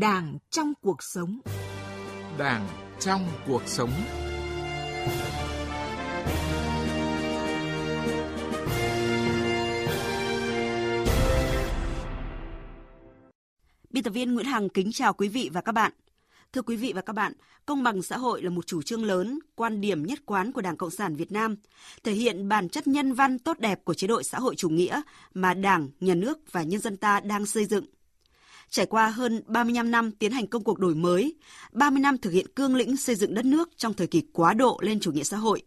Đảng trong cuộc sống. Đảng trong cuộc sống. Biên tập viên Nguyễn Hằng kính chào quý vị và các bạn. Thưa quý vị và các bạn, công bằng xã hội là một chủ trương lớn, quan điểm nhất quán của Đảng Cộng sản Việt Nam, thể hiện bản chất nhân văn tốt đẹp của chế độ xã hội chủ nghĩa mà Đảng, Nhà nước và nhân dân ta đang xây dựng. Trải qua hơn 35 năm tiến hành công cuộc đổi mới, 30 năm thực hiện cương lĩnh xây dựng đất nước trong thời kỳ quá độ lên chủ nghĩa xã hội,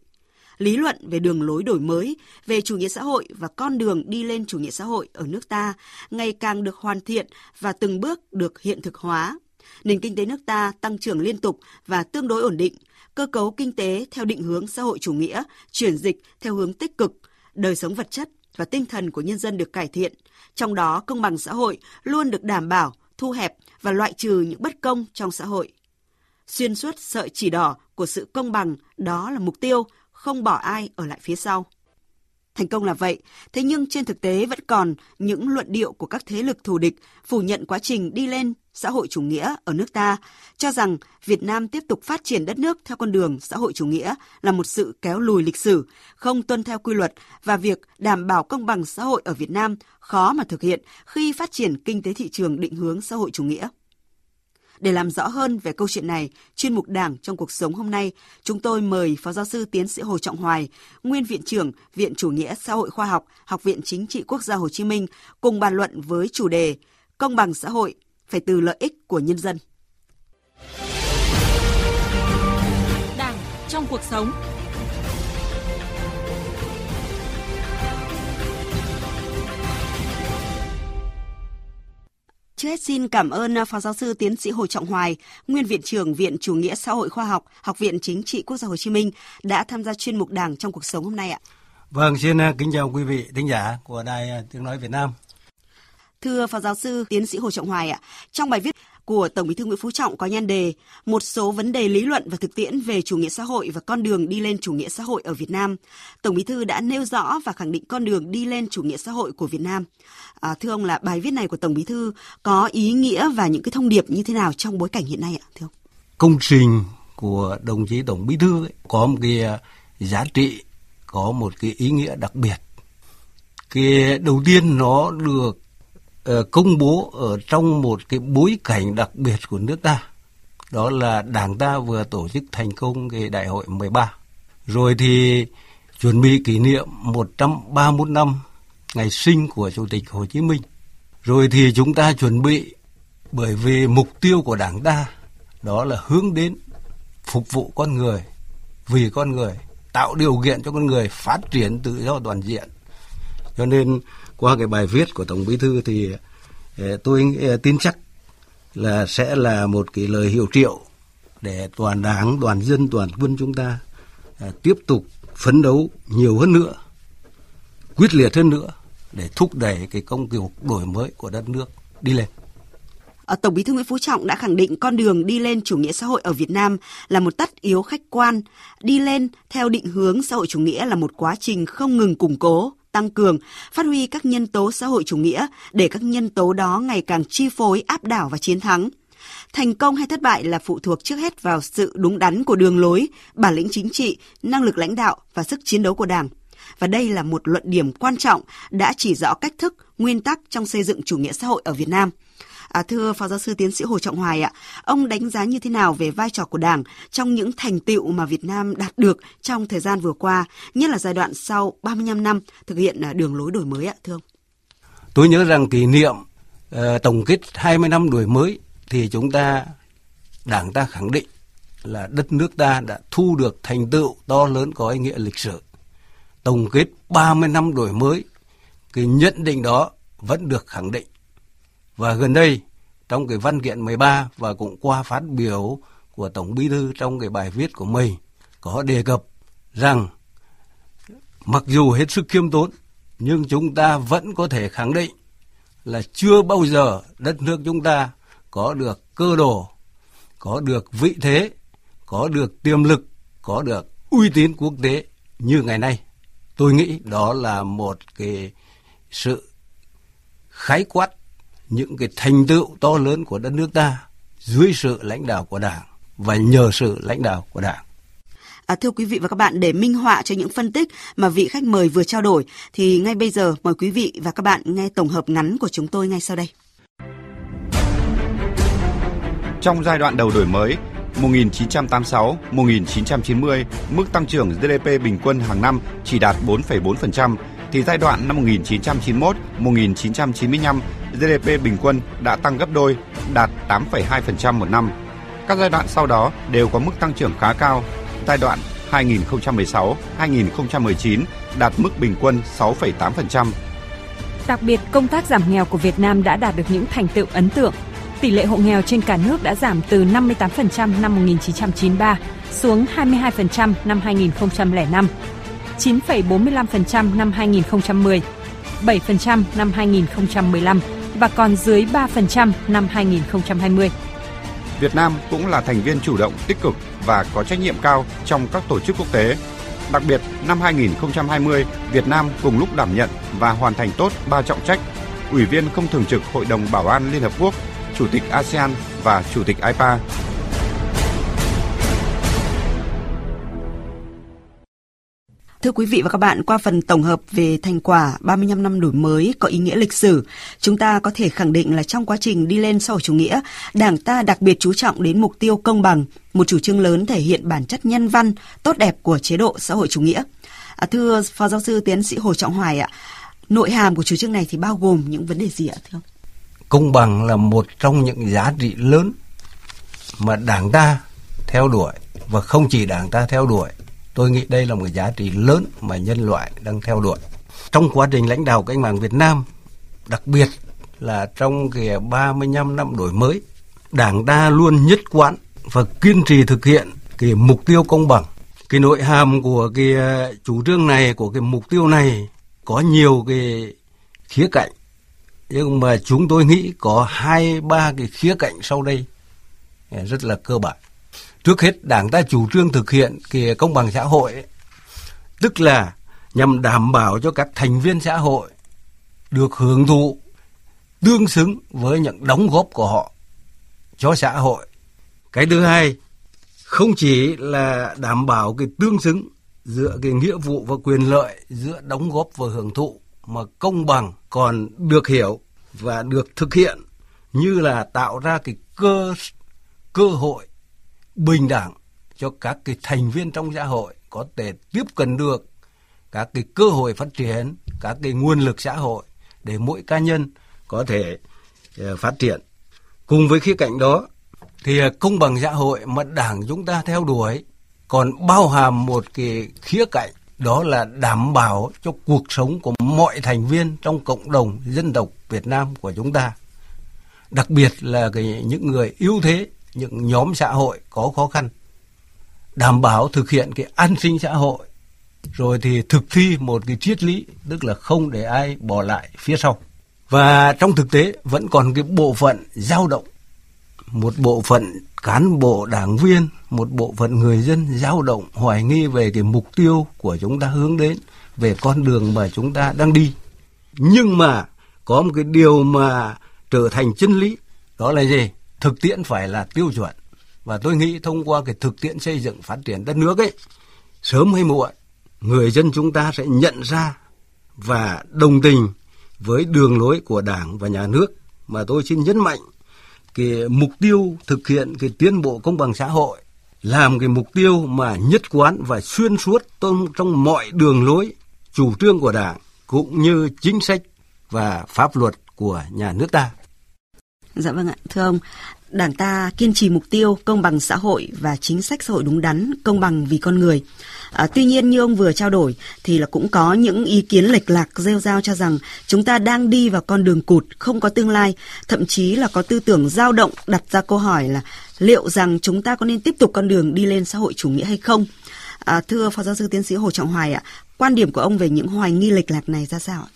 lý luận về đường lối đổi mới, về chủ nghĩa xã hội và con đường đi lên chủ nghĩa xã hội ở nước ta ngày càng được hoàn thiện và từng bước được hiện thực hóa. Nền kinh tế nước ta tăng trưởng liên tục và tương đối ổn định, cơ cấu kinh tế theo định hướng xã hội chủ nghĩa, chuyển dịch theo hướng tích cực, đời sống vật chất và tinh thần của nhân dân được cải thiện, trong đó công bằng xã hội luôn được đảm bảo, thu hẹp và loại trừ những bất công trong xã hội. Xuyên suốt sợi chỉ đỏ của sự công bằng đó là mục tiêu, không bỏ ai ở lại phía sau. Thành công là vậy, thế nhưng trên thực tế vẫn còn những luận điệu của các thế lực thù địch phủ nhận quá trình đi lên xã hội chủ nghĩa ở nước ta, cho rằng Việt Nam tiếp tục phát triển đất nước theo con đường xã hội chủ nghĩa là một sự kéo lùi lịch sử, không tuân theo quy luật và việc đảm bảo công bằng xã hội ở Việt Nam khó mà thực hiện khi phát triển kinh tế thị trường định hướng xã hội chủ nghĩa. Để làm rõ hơn về câu chuyện này, chuyên mục Đảng trong cuộc sống hôm nay, chúng tôi mời Phó Giáo sư Tiến sĩ Hồ Trọng Hoài, Nguyên Viện trưởng Viện Chủ nghĩa Xã hội Khoa học, Học viện Chính trị Quốc gia Hồ Chí Minh cùng bàn luận với chủ đề Công bằng xã hội phải từ lợi ích của nhân dân. Đảng trong cuộc sống. Trước hết xin cảm ơn Phó Giáo sư Tiến sĩ Hồ Trọng Hoài, Nguyên Viện trưởng Viện Chủ nghĩa Xã hội Khoa học, Học viện Chính trị Quốc gia Hồ Chí Minh đã tham gia chuyên mục Đảng trong cuộc sống hôm nay ạ. Vâng, xin kính chào quý vị thính giả của Đài Tiếng Nói Việt Nam. Thưa Phó Giáo sư Tiến sĩ Hồ Trọng Hoài ạ, trong bài viết của Tổng Bí thư Nguyễn Phú Trọng có nhan đề một số vấn đề lý luận và thực tiễn về chủ nghĩa xã hội và con đường đi lên chủ nghĩa xã hội ở Việt Nam. Tổng Bí thư đã nêu rõ và khẳng định con đường đi lên chủ nghĩa xã hội của Việt Nam. À, thưa ông là bài viết này của Tổng Bí thư có ý nghĩa và những cái thông điệp như thế nào trong bối cảnh hiện nay ạ? Thưa ông. Công trình của đồng chí Tổng Bí thư ấy, có một cái à, giá trị, có một cái ý nghĩa đặc biệt. Cái đầu tiên nó được Ờ, công bố ở trong một cái bối cảnh đặc biệt của nước ta. Đó là Đảng ta vừa tổ chức thành công cái đại hội 13. Rồi thì chuẩn bị kỷ niệm 131 năm ngày sinh của Chủ tịch Hồ Chí Minh. Rồi thì chúng ta chuẩn bị bởi vì mục tiêu của Đảng ta đó là hướng đến phục vụ con người, vì con người, tạo điều kiện cho con người phát triển tự do toàn diện. Cho nên qua cái bài viết của Tổng Bí thư thì ờ, tôi ờ, tin chắc là sẽ là một cái lời hiệu triệu để toàn đảng, toàn dân, toàn quân chúng ta ờ, tiếp tục phấn đấu nhiều hơn nữa, quyết liệt hơn nữa để thúc đẩy cái công cuộc đổi mới của đất nước đi lên. Tổng Bí thư Nguyễn Phú Trọng đã khẳng định con đường đi lên chủ nghĩa xã hội ở Việt Nam là một tất yếu khách quan, đi lên theo định hướng xã hội chủ nghĩa là một quá trình không ngừng củng cố, tăng cường, phát huy các nhân tố xã hội chủ nghĩa để các nhân tố đó ngày càng chi phối, áp đảo và chiến thắng. Thành công hay thất bại là phụ thuộc trước hết vào sự đúng đắn của đường lối, bản lĩnh chính trị, năng lực lãnh đạo và sức chiến đấu của Đảng. Và đây là một luận điểm quan trọng đã chỉ rõ cách thức, nguyên tắc trong xây dựng chủ nghĩa xã hội ở Việt Nam. À, thưa Phó Giáo sư Tiến sĩ Hồ Trọng Hoài ạ, ông đánh giá như thế nào về vai trò của Đảng trong những thành tựu mà Việt Nam đạt được trong thời gian vừa qua, nhất là giai đoạn sau 35 năm thực hiện à, đường lối đổi mới ạ, thưa ông? Tôi nhớ rằng kỷ niệm uh, tổng kết 20 năm đổi mới thì chúng ta, Đảng ta khẳng định là đất nước ta đã thu được thành tựu to lớn có ý nghĩa lịch sử. Tổng kết 30 năm đổi mới, cái nhận định đó vẫn được khẳng định và gần đây, trong cái văn kiện 13 và cũng qua phát biểu của Tổng Bí thư trong cái bài viết của mình có đề cập rằng mặc dù hết sức khiêm tốn nhưng chúng ta vẫn có thể khẳng định là chưa bao giờ đất nước chúng ta có được cơ đồ, có được vị thế, có được tiềm lực, có được uy tín quốc tế như ngày nay. Tôi nghĩ đó là một cái sự khái quát những cái thành tựu to lớn của đất nước ta dưới sự lãnh đạo của Đảng và nhờ sự lãnh đạo của Đảng. À, thưa quý vị và các bạn, để minh họa cho những phân tích mà vị khách mời vừa trao đổi, thì ngay bây giờ mời quý vị và các bạn nghe tổng hợp ngắn của chúng tôi ngay sau đây. Trong giai đoạn đầu đổi mới, 1986-1990, mức tăng trưởng GDP bình quân hàng năm chỉ đạt 4,4%, thì giai đoạn năm 1991-1995, GDP bình quân đã tăng gấp đôi, đạt 8,2% một năm. Các giai đoạn sau đó đều có mức tăng trưởng khá cao. Giai đoạn 2016-2019 đạt mức bình quân 6,8%. Đặc biệt, công tác giảm nghèo của Việt Nam đã đạt được những thành tựu ấn tượng. Tỷ lệ hộ nghèo trên cả nước đã giảm từ 58% năm 1993 xuống 22% năm 2005, 9,45% năm 2010, 7% năm 2015 và còn dưới 3% năm 2020. Việt Nam cũng là thành viên chủ động, tích cực và có trách nhiệm cao trong các tổ chức quốc tế. Đặc biệt, năm 2020, Việt Nam cùng lúc đảm nhận và hoàn thành tốt ba trọng trách: Ủy viên không thường trực Hội đồng Bảo an Liên Hợp Quốc, Chủ tịch ASEAN và Chủ tịch IPA. Thưa quý vị và các bạn, qua phần tổng hợp về thành quả 35 năm đổi mới có ý nghĩa lịch sử, chúng ta có thể khẳng định là trong quá trình đi lên xã hội chủ nghĩa, Đảng ta đặc biệt chú trọng đến mục tiêu công bằng, một chủ trương lớn thể hiện bản chất nhân văn, tốt đẹp của chế độ xã hội chủ nghĩa. À, thưa Phó Giáo sư Tiến sĩ Hồ Trọng Hoài ạ, nội hàm của chủ trương này thì bao gồm những vấn đề gì ạ thưa ông? Công bằng là một trong những giá trị lớn mà Đảng ta theo đuổi và không chỉ Đảng ta theo đuổi Tôi nghĩ đây là một giá trị lớn mà nhân loại đang theo đuổi. Trong quá trình lãnh đạo cách mạng Việt Nam, đặc biệt là trong cái 35 năm đổi mới, Đảng ta luôn nhất quán và kiên trì thực hiện cái mục tiêu công bằng. Cái nội hàm của cái ờ, chủ trương này, của cái mục tiêu này có nhiều cái khía cạnh. Nhưng mà chúng tôi nghĩ có hai ba cái khía cạnh sau đây ờ, rất là cơ bản trước hết đảng ta chủ trương thực hiện cái công bằng xã hội ấy, tức là nhằm đảm bảo cho các thành viên xã hội được hưởng thụ tương xứng với những đóng góp của họ cho xã hội. Cái thứ hai, không chỉ là đảm bảo cái tương xứng giữa cái nghĩa vụ và quyền lợi giữa đóng góp và hưởng thụ mà công bằng còn được hiểu và được thực hiện như là tạo ra cái cơ cơ hội bình đẳng cho các cái thành viên trong xã hội có thể tiếp cận được các cái cơ hội phát triển, các cái nguồn lực xã hội để mỗi cá nhân có thể ờ, phát triển. Cùng với khía cạnh đó thì ờ, công bằng xã hội mà Đảng chúng ta theo đuổi còn bao hàm một cái khía cạnh đó là đảm bảo cho cuộc sống của mọi thành viên trong cộng đồng dân tộc Việt Nam của chúng ta. Đặc biệt là cái những người yếu thế những nhóm xã hội có khó khăn, đảm bảo thực hiện cái an sinh xã hội, rồi thì thực thi một cái triết lý, tức là không để ai bỏ lại phía sau. Và trong thực tế vẫn còn cái bộ phận dao động, một bộ phận cán bộ đảng viên, một bộ phận người dân dao động hoài nghi về cái mục tiêu của chúng ta hướng đến, về con đường mà chúng ta đang đi. Nhưng mà có một cái điều mà trở thành chân lý, đó là gì? Thực tiễn phải là tiêu chuẩn và tôi nghĩ thông qua cái thực tiễn xây dựng phát triển đất nước ấy sớm hay muộn người dân chúng ta sẽ nhận ra và đồng tình với đường lối của đảng và nhà nước mà tôi xin nhấn mạnh cái mục tiêu thực hiện cái tiến bộ công bằng xã hội làm cái mục tiêu mà nhất quán và xuyên suốt trong, trong mọi đường lối chủ trương của đảng cũng như chính sách và pháp luật của nhà nước ta. Dạ vâng ạ, thưa ông, Đảng ta kiên trì mục tiêu công bằng xã hội và chính sách xã hội đúng đắn, công bằng vì con người. À, tuy nhiên như ông vừa trao đổi thì là cũng có những ý kiến lệch lạc rêu rao cho rằng chúng ta đang đi vào con đường cụt, không có tương lai, thậm chí là có tư tưởng dao động đặt ra câu hỏi là liệu rằng chúng ta có nên tiếp tục con đường đi lên xã hội chủ nghĩa hay không? À, thưa Phó Giáo sư Tiến sĩ Hồ Trọng Hoài ạ, quan điểm của ông về những hoài nghi lệch lạc này ra sao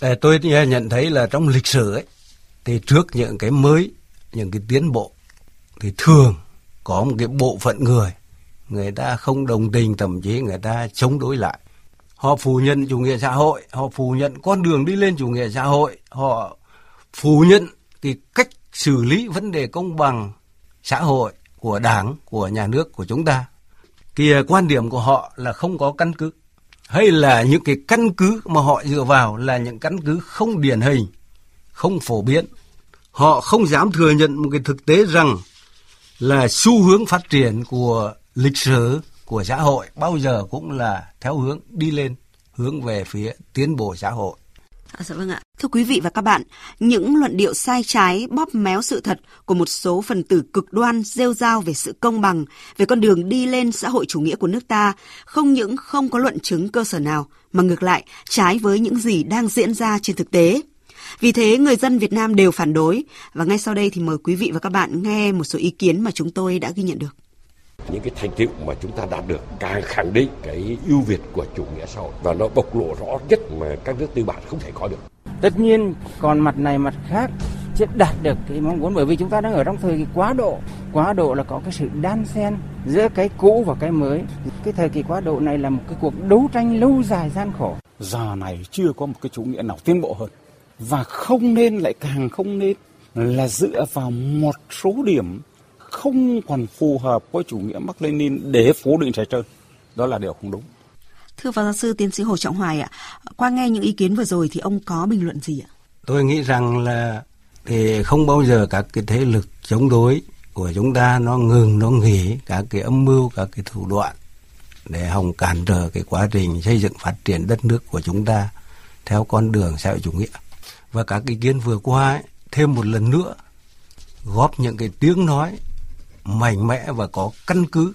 ạ? Tôi nhận thấy là trong lịch sử ấy, thì trước những cái mới những cái tiến bộ thì thường có một cái bộ phận người người ta không đồng tình thậm chí người ta chống đối lại họ phủ nhận chủ nghĩa xã hội họ phủ nhận con đường đi lên chủ nghĩa xã hội họ phủ nhận cái cách xử lý vấn đề công bằng xã hội của đảng, của nhà nước của chúng ta. Thì quan điểm của họ là không có căn cứ. Hay là những cái căn cứ mà họ dựa vào là những căn cứ không điển hình, không phổ biến. Họ không dám thừa nhận một cái thực tế rằng là xu hướng phát triển của lịch sử của xã hội bao giờ cũng là theo hướng đi lên, hướng về phía tiến bộ xã hội. À, dạ vâng ạ. Thưa quý vị và các bạn, những luận điệu sai trái, bóp méo sự thật của một số phần tử cực đoan rêu rao về sự công bằng, về con đường đi lên xã hội chủ nghĩa của nước ta, không những không có luận chứng cơ sở nào, mà ngược lại trái với những gì đang diễn ra trên thực tế. Vì thế, người dân Việt Nam đều phản đối. Và ngay sau đây thì mời quý vị và các bạn nghe một số ý kiến mà chúng tôi đã ghi nhận được những cái thành tựu mà chúng ta đạt được càng khẳng định cái ưu việt của chủ nghĩa xã hội và nó bộc lộ rõ nhất mà các nước tư bản không thể có được. Tất nhiên còn mặt này mặt khác chưa đạt được cái mong muốn bởi vì chúng ta đang ở trong thời kỳ quá độ. Quá độ là có cái sự đan xen giữa cái cũ và cái mới. Cái thời kỳ quá độ này là một cái cuộc đấu tranh lâu dài gian khổ. Giờ này chưa có một cái chủ nghĩa nào tiến bộ hơn và không nên lại càng không nên là dựa vào một số điểm không còn phù hợp với chủ nghĩa Mark Lenin để phủ định trái trơn. Đó là điều không đúng. Thưa phó giáo sư tiến sĩ Hồ Trọng Hoài ạ, qua nghe những ý kiến vừa rồi thì ông có bình luận gì ạ? Tôi nghĩ rằng là thì không bao giờ các cái thế lực chống đối của chúng ta nó ngừng nó nghỉ các cái âm mưu các cái thủ đoạn để hòng cản trở cái quá trình xây dựng phát triển đất nước của chúng ta theo con đường xã hội chủ nghĩa và các ý kiến vừa qua ấy, thêm một lần nữa góp những cái tiếng nói mạnh mẽ và có căn cứ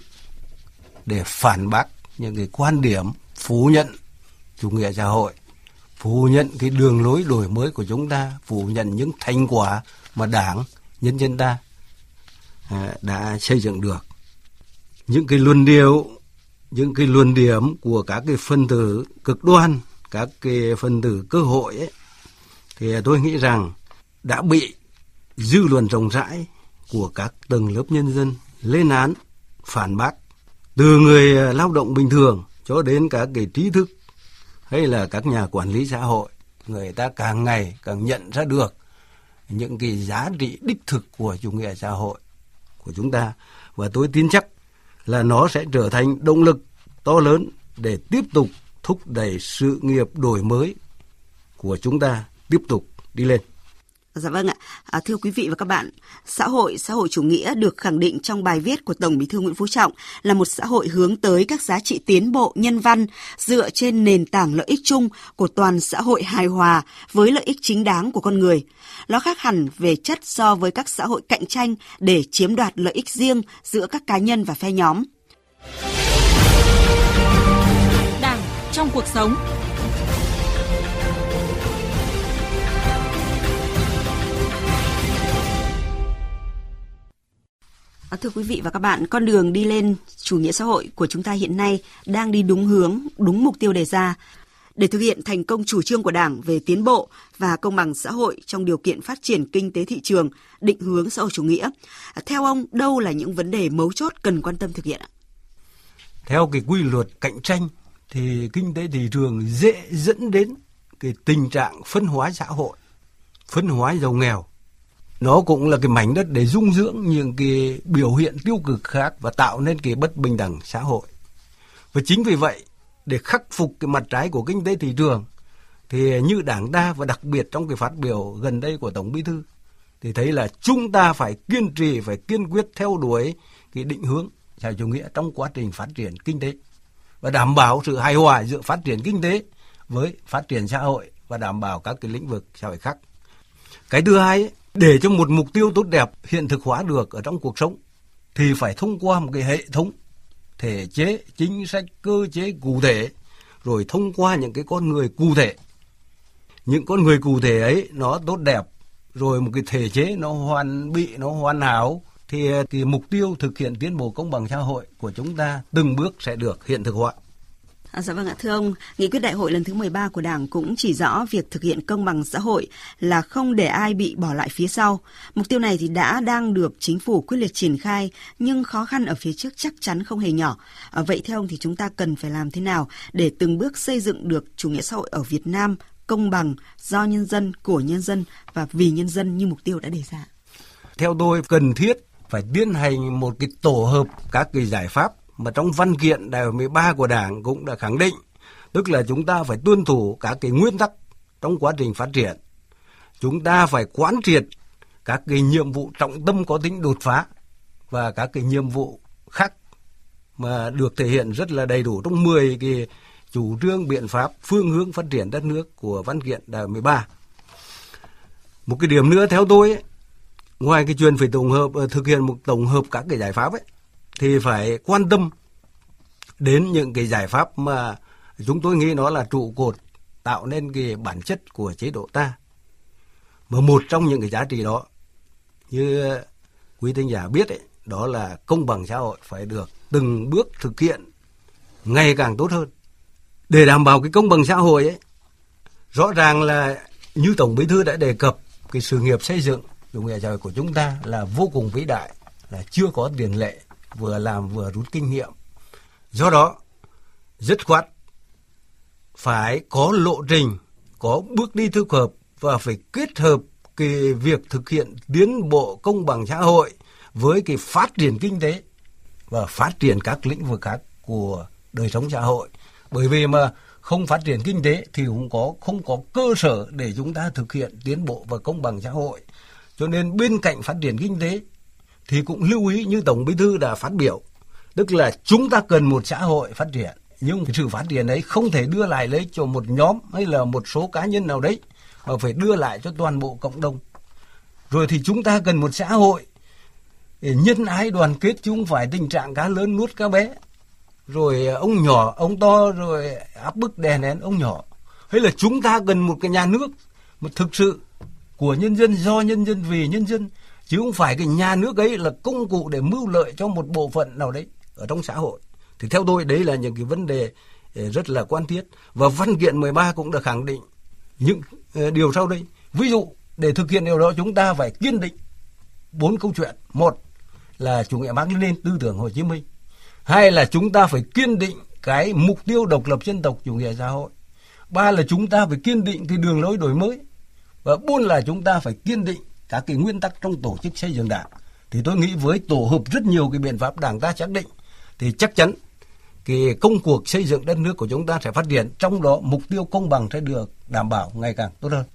để phản bác những cái quan điểm phủ nhận chủ nghĩa xã hội, phủ nhận cái đường lối đổi mới của chúng ta, phủ nhận những thành quả mà Đảng, nhân dân ta à, đã xây dựng được. Những cái luận điệu, những cái luận điểm của các cái phân tử cực đoan, các cái phân tử cơ hội ấy, thì tôi nghĩ rằng đã bị dư luận rộng rãi của các tầng lớp nhân dân lên án, phản bác từ người lao động bình thường cho đến các cái trí thức hay là các nhà quản lý xã hội người ta càng ngày càng nhận ra được những cái giá trị đích thực của chủ nghĩa xã hội của chúng ta. Và tôi tin chắc là nó sẽ trở thành động lực to lớn để tiếp tục thúc đẩy sự nghiệp đổi mới của chúng ta tiếp tục đi lên. Dạ vâng ạ. À, thưa quý vị và các bạn, xã hội xã hội chủ nghĩa được khẳng định trong bài viết của Tổng Bí thư Nguyễn Phú Trọng là một xã hội hướng tới các giá trị tiến bộ nhân văn dựa trên nền tảng lợi ích chung của toàn xã hội hài hòa với lợi ích chính đáng của con người. Nó khác hẳn về chất so với các xã hội cạnh tranh để chiếm đoạt lợi ích riêng giữa các cá nhân và phe nhóm. Đảng trong cuộc sống À, thưa quý vị và các bạn, con đường đi lên chủ nghĩa xã hội của chúng ta hiện nay đang đi đúng hướng, đúng mục tiêu đề ra. Để thực hiện thành công chủ trương của Đảng về tiến bộ và công bằng xã hội trong điều kiện phát triển kinh tế thị trường, định hướng xã hội chủ nghĩa, theo ông đâu là những vấn đề mấu chốt cần quan tâm thực hiện ạ? Theo cái quy luật cạnh tranh thì kinh tế thị trường dễ dẫn đến cái tình trạng phân hóa xã hội, phân hóa giàu nghèo nó cũng là cái mảnh đất để dung dưỡng những cái biểu hiện tiêu cực khác và tạo nên cái bất bình đẳng xã hội. Và chính vì vậy, để khắc phục cái mặt trái của kinh tế thị trường, thì như đảng ta và đặc biệt trong cái phát biểu gần đây của Tổng Bí Thư, thì thấy là chúng ta phải kiên trì, phải kiên quyết theo đuổi cái định hướng xã chủ nghĩa trong quá trình phát triển kinh tế và đảm bảo sự hài hòa giữa phát triển kinh tế với phát triển xã hội và đảm bảo các cái lĩnh vực xã hội khác. Cái thứ hai ấy, để cho một mục tiêu tốt đẹp, hiện thực hóa được ở trong cuộc sống, thì phải thông qua một cái hệ thống, thể chế, chính sách, cơ chế cụ thể, rồi thông qua những cái con người cụ thể. Những con người cụ thể ấy, nó tốt đẹp, rồi một cái thể chế nó hoàn bị, nó hoàn hảo, thì thì mục tiêu thực hiện tiến bộ công bằng xã hội của chúng ta từng bước sẽ được hiện thực hóa. À, dạ vâng ạ, thưa ông, nghị quyết đại hội lần thứ 13 của Đảng cũng chỉ rõ việc thực hiện công bằng xã hội là không để ai bị bỏ lại phía sau. Mục tiêu này thì đã đang được chính phủ quyết liệt triển khai, nhưng khó khăn ở phía trước chắc chắn không hề nhỏ. À, vậy theo ông thì chúng ta cần phải làm thế nào để từng bước xây dựng được chủ nghĩa xã hội ở Việt Nam công bằng, do nhân dân, của nhân dân và vì nhân dân như mục tiêu đã đề ra? theo tôi cần thiết phải tiến hành một cái tổ hợp các cái giải pháp mà trong văn kiện đại hội 13 của Đảng cũng đã khẳng định, tức là chúng ta phải tuân thủ các cái nguyên tắc trong quá trình phát triển. Chúng ta phải quán triệt các cái nhiệm vụ trọng tâm có tính đột phá và các cái nhiệm vụ khác mà được thể hiện rất là đầy đủ trong 10 cái chủ trương biện pháp phương hướng phát triển đất nước của văn kiện đại hội 13. Một cái điểm nữa theo tôi ấy, ngoài cái chuyện phải tổng hợp ờ, thực hiện một tổng hợp các cái giải pháp ấy thì phải quan tâm đến những cái giải pháp mà chúng tôi nghĩ nó là trụ cột tạo nên cái bản chất của chế độ ta. Mà một trong những cái giá trị đó như quý thính giả biết ấy, đó là công bằng xã hội phải được từng bước thực hiện ngày càng tốt hơn. Để đảm bảo cái công bằng xã hội ấy, rõ ràng là như Tổng Bí thư đã đề cập cái sự nghiệp xây dựng chủ nghĩa xã hội của chúng ta là vô cùng vĩ đại, là chưa có tiền lệ, vừa làm vừa rút kinh nghiệm. Do đó, rất khoát phải có lộ trình, có bước đi thích hợp và phải kết hợp cái việc thực hiện tiến bộ công bằng xã hội với cái phát triển kinh tế và phát triển các lĩnh vực khác của đời sống xã hội. Bởi vì mà không phát triển kinh tế thì cũng có không có cơ sở để chúng ta thực hiện tiến bộ và công bằng xã hội. Cho nên bên cạnh phát triển kinh tế thì cũng lưu ý như Tổng Bí thư đã phát biểu, tức là chúng ta cần một xã hội phát triển nhưng sự phát triển ấy không thể đưa lại lấy cho một nhóm hay là một số cá nhân nào đấy mà phải đưa lại cho toàn bộ cộng đồng. Rồi thì chúng ta cần một xã hội nhân ái đoàn kết chứ không phải tình trạng cá lớn nuốt cá bé rồi à, ông nhỏ ông to rồi áp bức đè nén ông nhỏ hay là chúng ta cần một cái nhà nước một thực sự của nhân dân do nhân dân vì nhân dân chứ không phải cái nhà nước ấy là công cụ để mưu lợi cho một bộ phận nào đấy ở trong xã hội. Thì theo tôi, đấy là những cái vấn đề ờ, rất là quan thiết. Và văn kiện 13 cũng đã khẳng định những ờ, điều sau đây. Ví dụ, để thực hiện điều đó, chúng ta phải kiên định bốn câu chuyện. Một là chủ nghĩa Mác Lênin tư tưởng Hồ Chí Minh. Hai là chúng ta phải kiên định cái mục tiêu độc lập dân tộc, chủ nghĩa xã hội. Ba là chúng ta phải kiên định cái đường lối đổi mới. Và bốn là chúng ta phải kiên định các cái nguyên tắc trong tổ chức xây dựng đảng. Thì tôi nghĩ với tổ hợp rất nhiều cái biện pháp đảng ta xác định, thì chắc chắn cái công cuộc xây dựng đất nước của chúng ta sẽ phát triển, trong đó mục tiêu công bằng sẽ được đảm bảo ngày càng tốt hơn.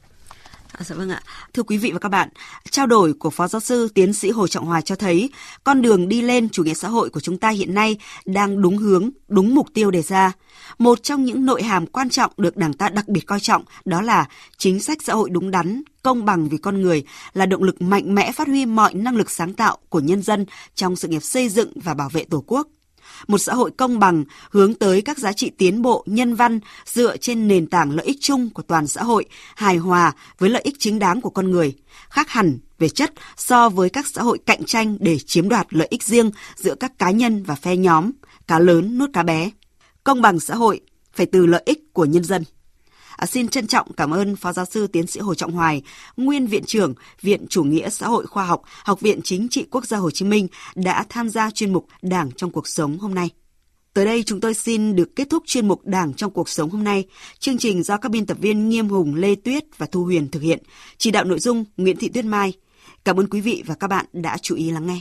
À, dạ vâng ạ. Thưa quý vị và các bạn, trao đổi của Phó Giáo sư Tiến sĩ Hồ Trọng Hòa cho thấy con đường đi lên chủ nghĩa xã hội của chúng ta hiện nay đang đúng hướng, đúng mục tiêu đề ra. Một trong những nội hàm quan trọng được Đảng ta đặc biệt coi trọng đó là chính sách xã hội đúng đắn, công bằng vì con người là động lực mạnh mẽ phát huy mọi năng lực sáng tạo của nhân dân trong sự nghiệp xây dựng và bảo vệ Tổ quốc một xã hội công bằng hướng tới các giá trị tiến bộ nhân văn dựa trên nền tảng lợi ích chung của toàn xã hội, hài hòa với lợi ích chính đáng của con người, khác hẳn về chất so với các xã hội cạnh tranh để chiếm đoạt lợi ích riêng giữa các cá nhân và phe nhóm, cá lớn nuốt cá bé. Công bằng xã hội phải từ lợi ích của nhân dân. À, xin trân trọng cảm ơn Phó Giáo sư Tiến sĩ Hồ Trọng Hoài, Nguyên Viện trưởng Viện Chủ nghĩa Xã hội Khoa học, Học viện Chính trị Quốc gia Hồ Chí Minh đã tham gia chuyên mục Đảng trong cuộc sống hôm nay. Tới đây chúng tôi xin được kết thúc chuyên mục Đảng trong cuộc sống hôm nay. Chương trình do các biên tập viên Nghiêm Hùng, Lê Tuyết và Thu Huyền thực hiện. Chỉ đạo nội dung Nguyễn Thị Tuyết Mai. Cảm ơn quý vị và các bạn đã chú ý lắng nghe.